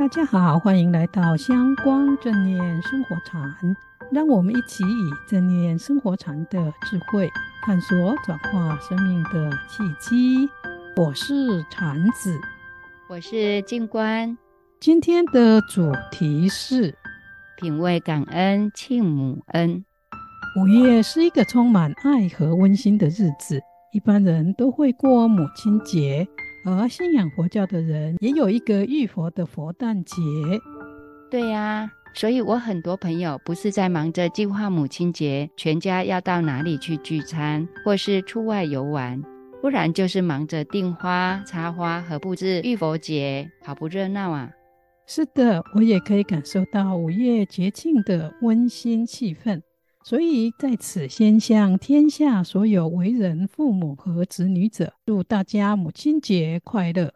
大家好，欢迎来到香光正念生活禅，让我们一起以正念生活禅的智慧，探索转化生命的契机。我是禅子，我是静观。今天的主题是品味感恩庆母恩。五月是一个充满爱和温馨的日子，一般人都会过母亲节。而信仰佛教的人也有一个浴佛的佛诞节。对呀、啊，所以我很多朋友不是在忙着计划母亲节，全家要到哪里去聚餐，或是出外游玩，不然就是忙着订花、插花和布置浴佛节，好不热闹啊！是的，我也可以感受到五月节庆的温馨气氛。所以在此，先向天下所有为人父母和子女者，祝大家母亲节快乐。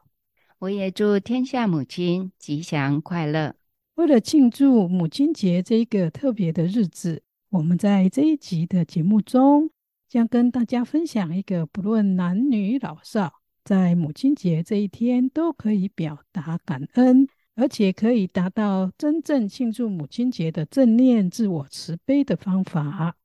我也祝天下母亲吉祥快乐。为了庆祝母亲节这一个特别的日子，我们在这一集的节目中，将跟大家分享一个不论男女老少，在母亲节这一天都可以表达感恩。而且可以达到真正庆祝母亲节的正念自我慈悲的方法。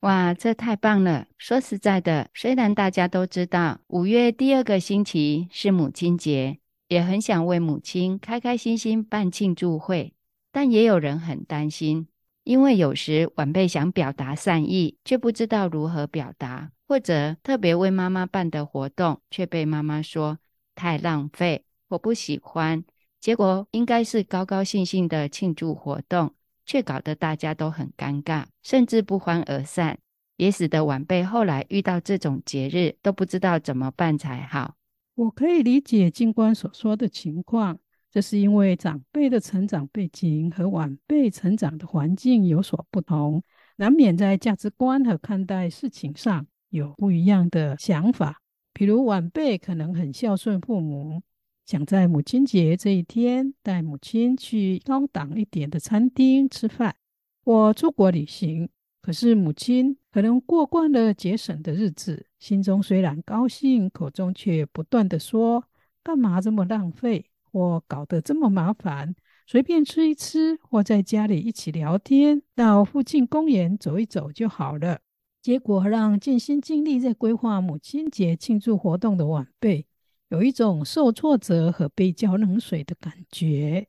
哇，这太棒了！说实在的，虽然大家都知道五月第二个星期是母亲节，也很想为母亲开开心心办庆祝会，但也有人很担心，因为有时晚辈想表达善意，却不知道如何表达，或者特别为妈妈办的活动，却被妈妈说太浪费，我不喜欢。结果应该是高高兴兴的庆祝活动，却搞得大家都很尴尬，甚至不欢而散，也使得晚辈后来遇到这种节日都不知道怎么办才好。我可以理解静观所说的情况，这是因为长辈的成长背景和晚辈成长的环境有所不同，难免在价值观和看待事情上有不一样的想法。比如晚辈可能很孝顺父母。想在母亲节这一天带母亲去高档一点的餐厅吃饭，或出国旅行。可是母亲可能过惯了节省的日子，心中虽然高兴，口中却不断地说：“干嘛这么浪费？或搞得这么麻烦？随便吃一吃，或在家里一起聊天，到附近公园走一走就好了。”结果让尽心尽力在规划母亲节庆祝活动的晚辈。有一种受挫折和被浇冷水的感觉。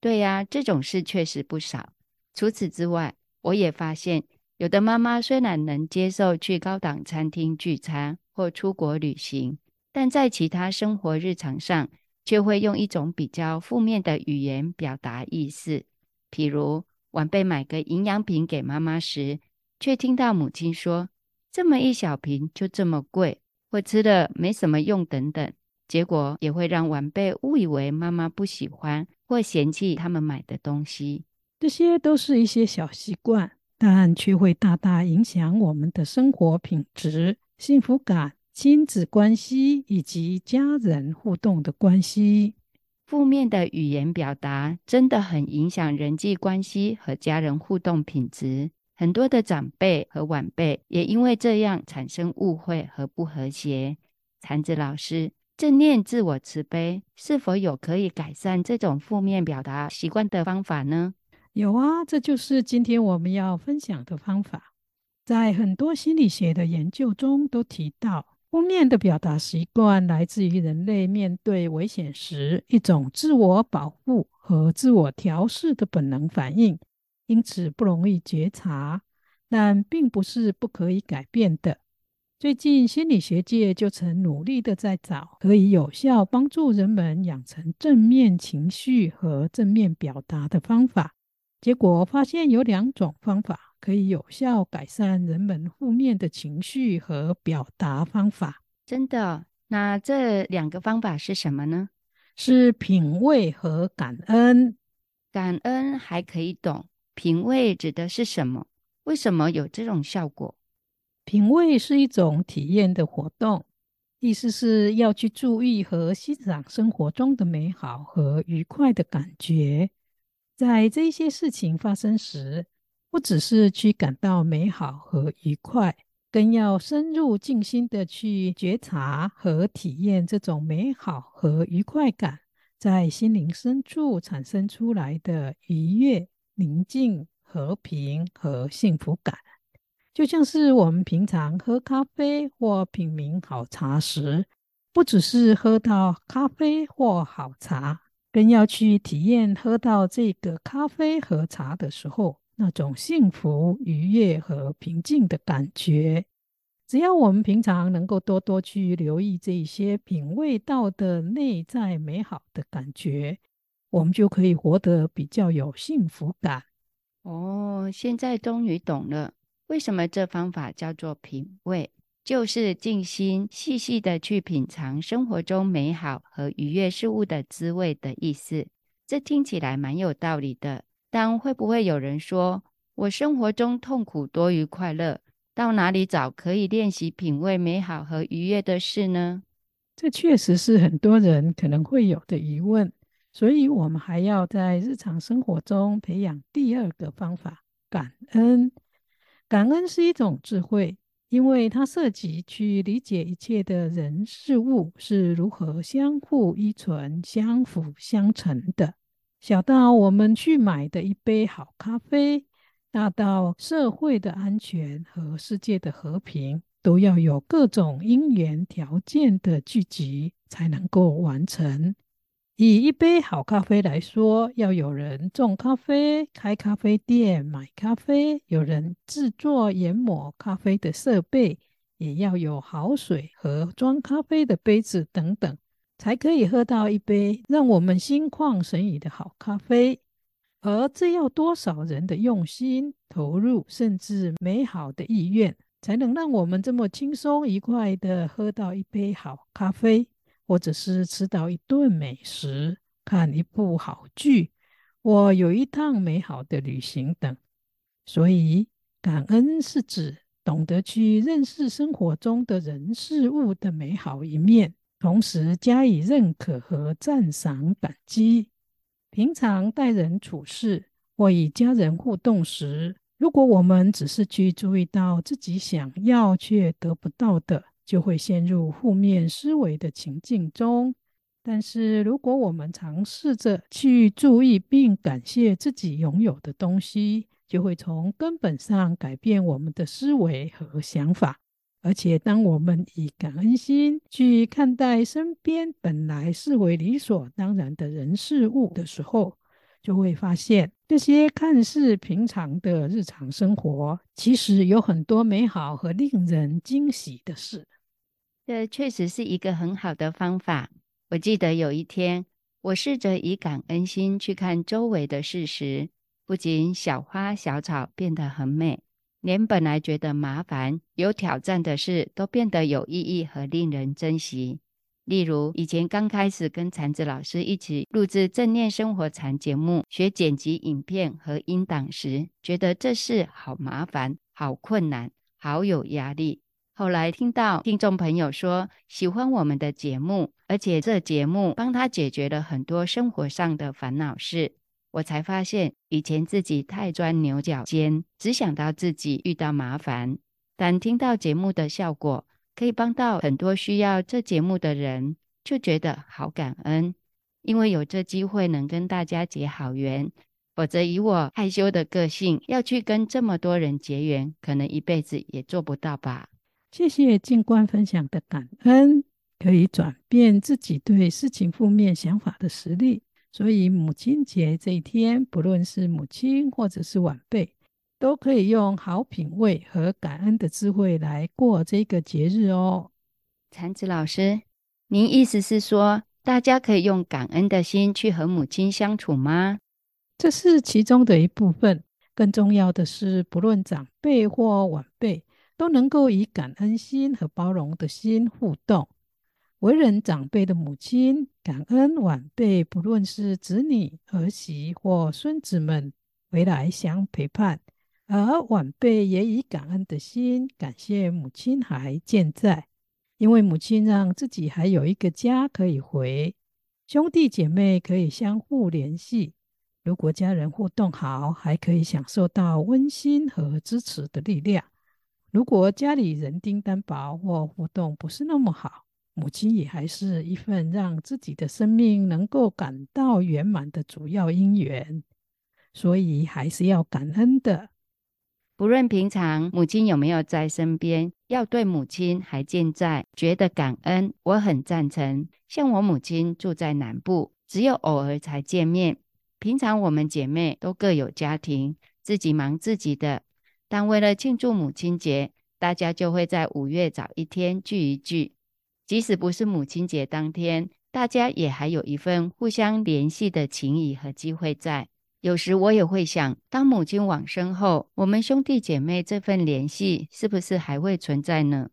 对呀，这种事确实不少。除此之外，我也发现，有的妈妈虽然能接受去高档餐厅聚餐或出国旅行，但在其他生活日常上，却会用一种比较负面的语言表达意思。譬如，晚辈买个营养品给妈妈时，却听到母亲说：“这么一小瓶就这么贵，或吃了没什么用等等。”结果也会让晚辈误以为妈妈不喜欢或嫌弃他们买的东西，这些都是一些小习惯，但却会大大影响我们的生活品质、幸福感、亲子关系以及家人互动的关系。负面的语言表达真的很影响人际关系和家人互动品质，很多的长辈和晚辈也因为这样产生误会和不和谐。禅子老师。正念自我慈悲是否有可以改善这种负面表达习惯的方法呢？有啊，这就是今天我们要分享的方法。在很多心理学的研究中都提到，负面的表达习惯来自于人类面对危险时一种自我保护和自我调试的本能反应，因此不容易觉察，但并不是不可以改变的。最近，心理学界就曾努力的在找可以有效帮助人们养成正面情绪和正面表达的方法。结果发现有两种方法可以有效改善人们负面的情绪和表达方法。真的？那这两个方法是什么呢？是品味和感恩。感恩还可以懂，品味指的是什么？为什么有这种效果？品味是一种体验的活动，意思是要去注意和欣赏生活中的美好和愉快的感觉。在这些事情发生时，不只是去感到美好和愉快，更要深入静心的去觉察和体验这种美好和愉快感，在心灵深处产生出来的愉悦、宁静、和平和幸福感，就像是我们平常喝咖啡或品茗好茶时，不只是喝到咖啡或好茶，更要去体验喝到这个咖啡和茶的时候那种幸福、愉悦和平静的感觉。只要我们平常能够多多去留意这些品味到的内在美好的感觉，我们就可以活得比较有幸福感。哦，现在终于懂了，为什么这方法叫做品味，就是静心细细的去品尝生活中美好和愉悦事物的滋味的意思。这听起来蛮有道理的，但会不会有人说，我生活中痛苦多于快乐？到哪里找可以练习品味美好和愉悦的事呢？这确实是很多人可能会有的疑问，所以我们还要在日常生活中培养第二个方法——感恩。感恩是一种智慧，因为它涉及去理解一切的人事物是如何相互依存、相辅相成的。小到我们去买的一杯好咖啡。大到社会的安全和世界的和平，都要有各种因缘条件的聚集才能够完成。以一杯好咖啡来说，要有人种咖啡、开咖啡店、买咖啡，有人制作研磨咖啡的设备，也要有好水和装咖啡的杯子等等，才可以喝到一杯让我们心旷神怡的好咖啡。而这要多少人的用心投入，甚至美好的意愿，才能让我们这么轻松愉快地喝到一杯好咖啡，或者是吃到一顿美食，看一部好剧，或有一趟美好的旅行等。所以，感恩是指懂得去认识生活中的人事物的美好一面，同时加以认可和赞赏、感激。平常待人处事或与家人互动时，如果我们只是去注意到自己想要却得不到的，就会陷入负面思维的情境中。但是，如果我们尝试着去注意并感谢自己拥有的东西，就会从根本上改变我们的思维和想法。而且，当我们以感恩心去看待身边本来视为理所当然的人事物的时候，就会发现这些看似平常的日常生活，其实有很多美好和令人惊喜的事。这确实是一个很好的方法。我记得有一天，我试着以感恩心去看周围的事实，不仅小花小草变得很美。连本来觉得麻烦、有挑战的事，都变得有意义和令人珍惜。例如，以前刚开始跟禅子老师一起录制正念生活禅节目、学剪辑影片和音档时，觉得这事好麻烦、好困难、好有压力。后来听到听众朋友说喜欢我们的节目，而且这节目帮他解决了很多生活上的烦恼事。我才发现，以前自己太钻牛角尖，只想到自己遇到麻烦。但听到节目的效果，可以帮到很多需要这节目的人，就觉得好感恩。因为有这机会能跟大家结好缘，否则以我害羞的个性，要去跟这么多人结缘，可能一辈子也做不到吧。谢谢静观分享的感恩，可以转变自己对事情负面想法的实力。所以母亲节这一天，不论是母亲或者是晚辈，都可以用好品味和感恩的智慧来过这个节日哦。禅子老师，您意思是说，大家可以用感恩的心去和母亲相处吗？这是其中的一部分。更重要的是，不论长辈或晚辈，都能够以感恩心和包容的心互动。为人长辈的母亲，感恩晚辈，不论是子女、儿媳或孙子们回来相陪伴；而晚辈也以感恩的心感谢母亲还健在，因为母亲让自己还有一个家可以回，兄弟姐妹可以相互联系。如果家人互动好，还可以享受到温馨和支持的力量；如果家里人丁单薄或互动不是那么好，母亲也还是一份让自己的生命能够感到圆满的主要因缘，所以还是要感恩的。不论平常母亲有没有在身边，要对母亲还健在，觉得感恩，我很赞成。像我母亲住在南部，只有偶尔才见面。平常我们姐妹都各有家庭，自己忙自己的，但为了庆祝母亲节，大家就会在五月找一天聚一聚。即使不是母亲节当天，大家也还有一份互相联系的情谊和机会在。有时我也会想，当母亲往生后，我们兄弟姐妹这份联系是不是还会存在呢？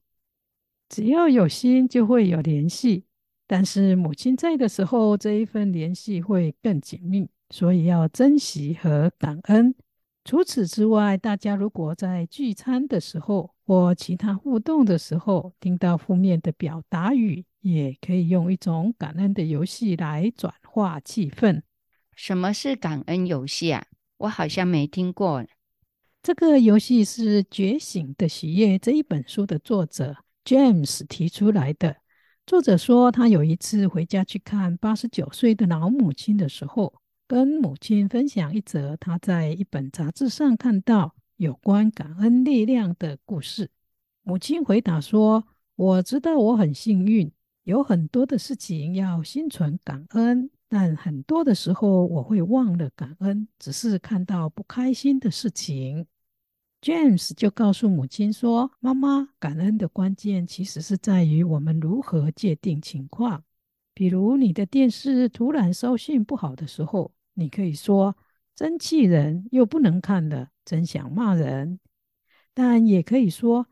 只要有心，就会有联系。但是母亲在的时候，这一份联系会更紧密，所以要珍惜和感恩。除此之外，大家如果在聚餐的时候或其他互动的时候，听到负面的表达语，也可以用一种感恩的游戏来转化气氛。什么是感恩游戏啊？我好像没听过。这个游戏是《觉醒的喜悦》这一本书的作者 James 提出来的。作者说，他有一次回家去看八十九岁的老母亲的时候，跟母亲分享一则他在一本杂志上看到有关感恩力量的故事。母亲回答说：“我知道我很幸运，有很多的事情要心存感恩，但很多的时候我会忘了感恩，只是看到不开心的事情。” James 就告诉母亲说：“妈妈，感恩的关键其实是在于我们如何界定情况。比如你的电视突然收讯不好的时候。”你可以说真气人，又不能看的，真想骂人。但也可以说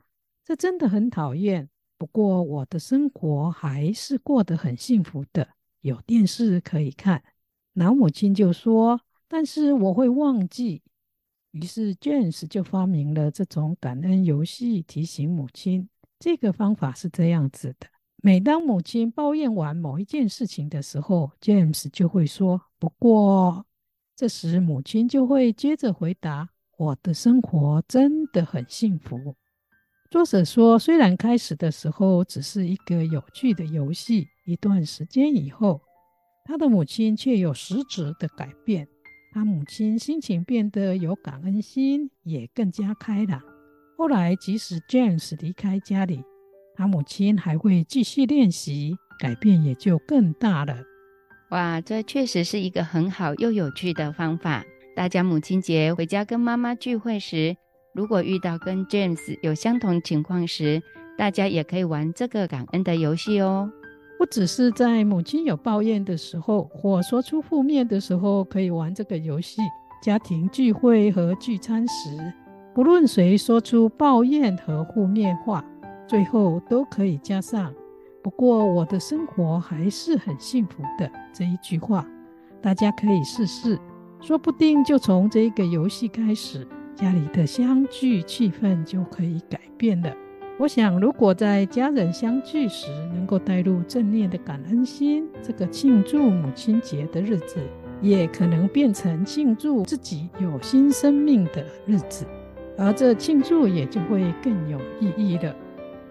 这真的很讨厌。不过我的生活还是过得很幸福的，有电视可以看。老母亲就说：“但是我会忘记。”于是 James 就发明了这种感恩游戏，提醒母亲。这个方法是这样子的。每当母亲抱怨完某一件事情的时候，James 就会说：“不过，这时母亲就会接着回答：‘我的生活真的很幸福。’”作者说：“虽然开始的时候只是一个有趣的游戏，一段时间以后，他的母亲却有实质的改变。他母亲心情变得有感恩心，也更加开朗。后来，即使 James 离开家里，他母亲还会继续练习，改变也就更大了。哇，这确实是一个很好又有趣的方法。大家母亲节回家跟妈妈聚会时，如果遇到跟 James 有相同情况时，大家也可以玩这个感恩的游戏哦。不只是在母亲有抱怨的时候，或说出负面的时候，可以玩这个游戏。家庭聚会和聚餐时，不论谁说出抱怨和负面话。最后都可以加上，不过我的生活还是很幸福的这一句话，大家可以试试，说不定就从这个游戏开始，家里的相聚气氛就可以改变了。我想，如果在家人相聚时能够带入正面的感恩心，这个庆祝母亲节的日子，也可能变成庆祝自己有新生命的日子，而这庆祝也就会更有意义了。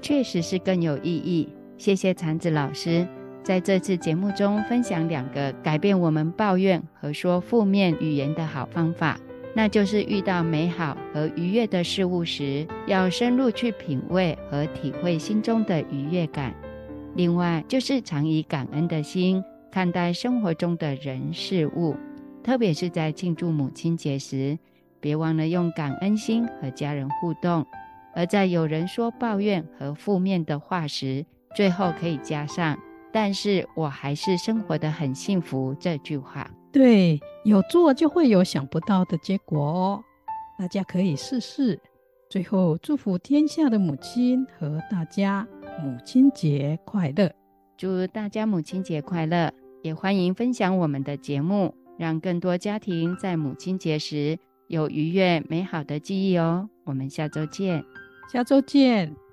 确实是更有意义。谢谢禅子老师在这次节目中分享两个改变我们抱怨和说负面语言的好方法，那就是遇到美好和愉悦的事物时，要深入去品味和体会心中的愉悦感。另外，就是常以感恩的心看待生活中的人事物，特别是在庆祝母亲节时，别忘了用感恩心和家人互动。而在有人说抱怨和负面的话时，最后可以加上“但是我还是生活得很幸福”这句话。对，有做就会有想不到的结果哦。大家可以试试。最后，祝福天下的母亲和大家母亲节快乐！祝大家母亲节快乐！也欢迎分享我们的节目，让更多家庭在母亲节时有愉悦美好的记忆哦。我们下周见。下周见。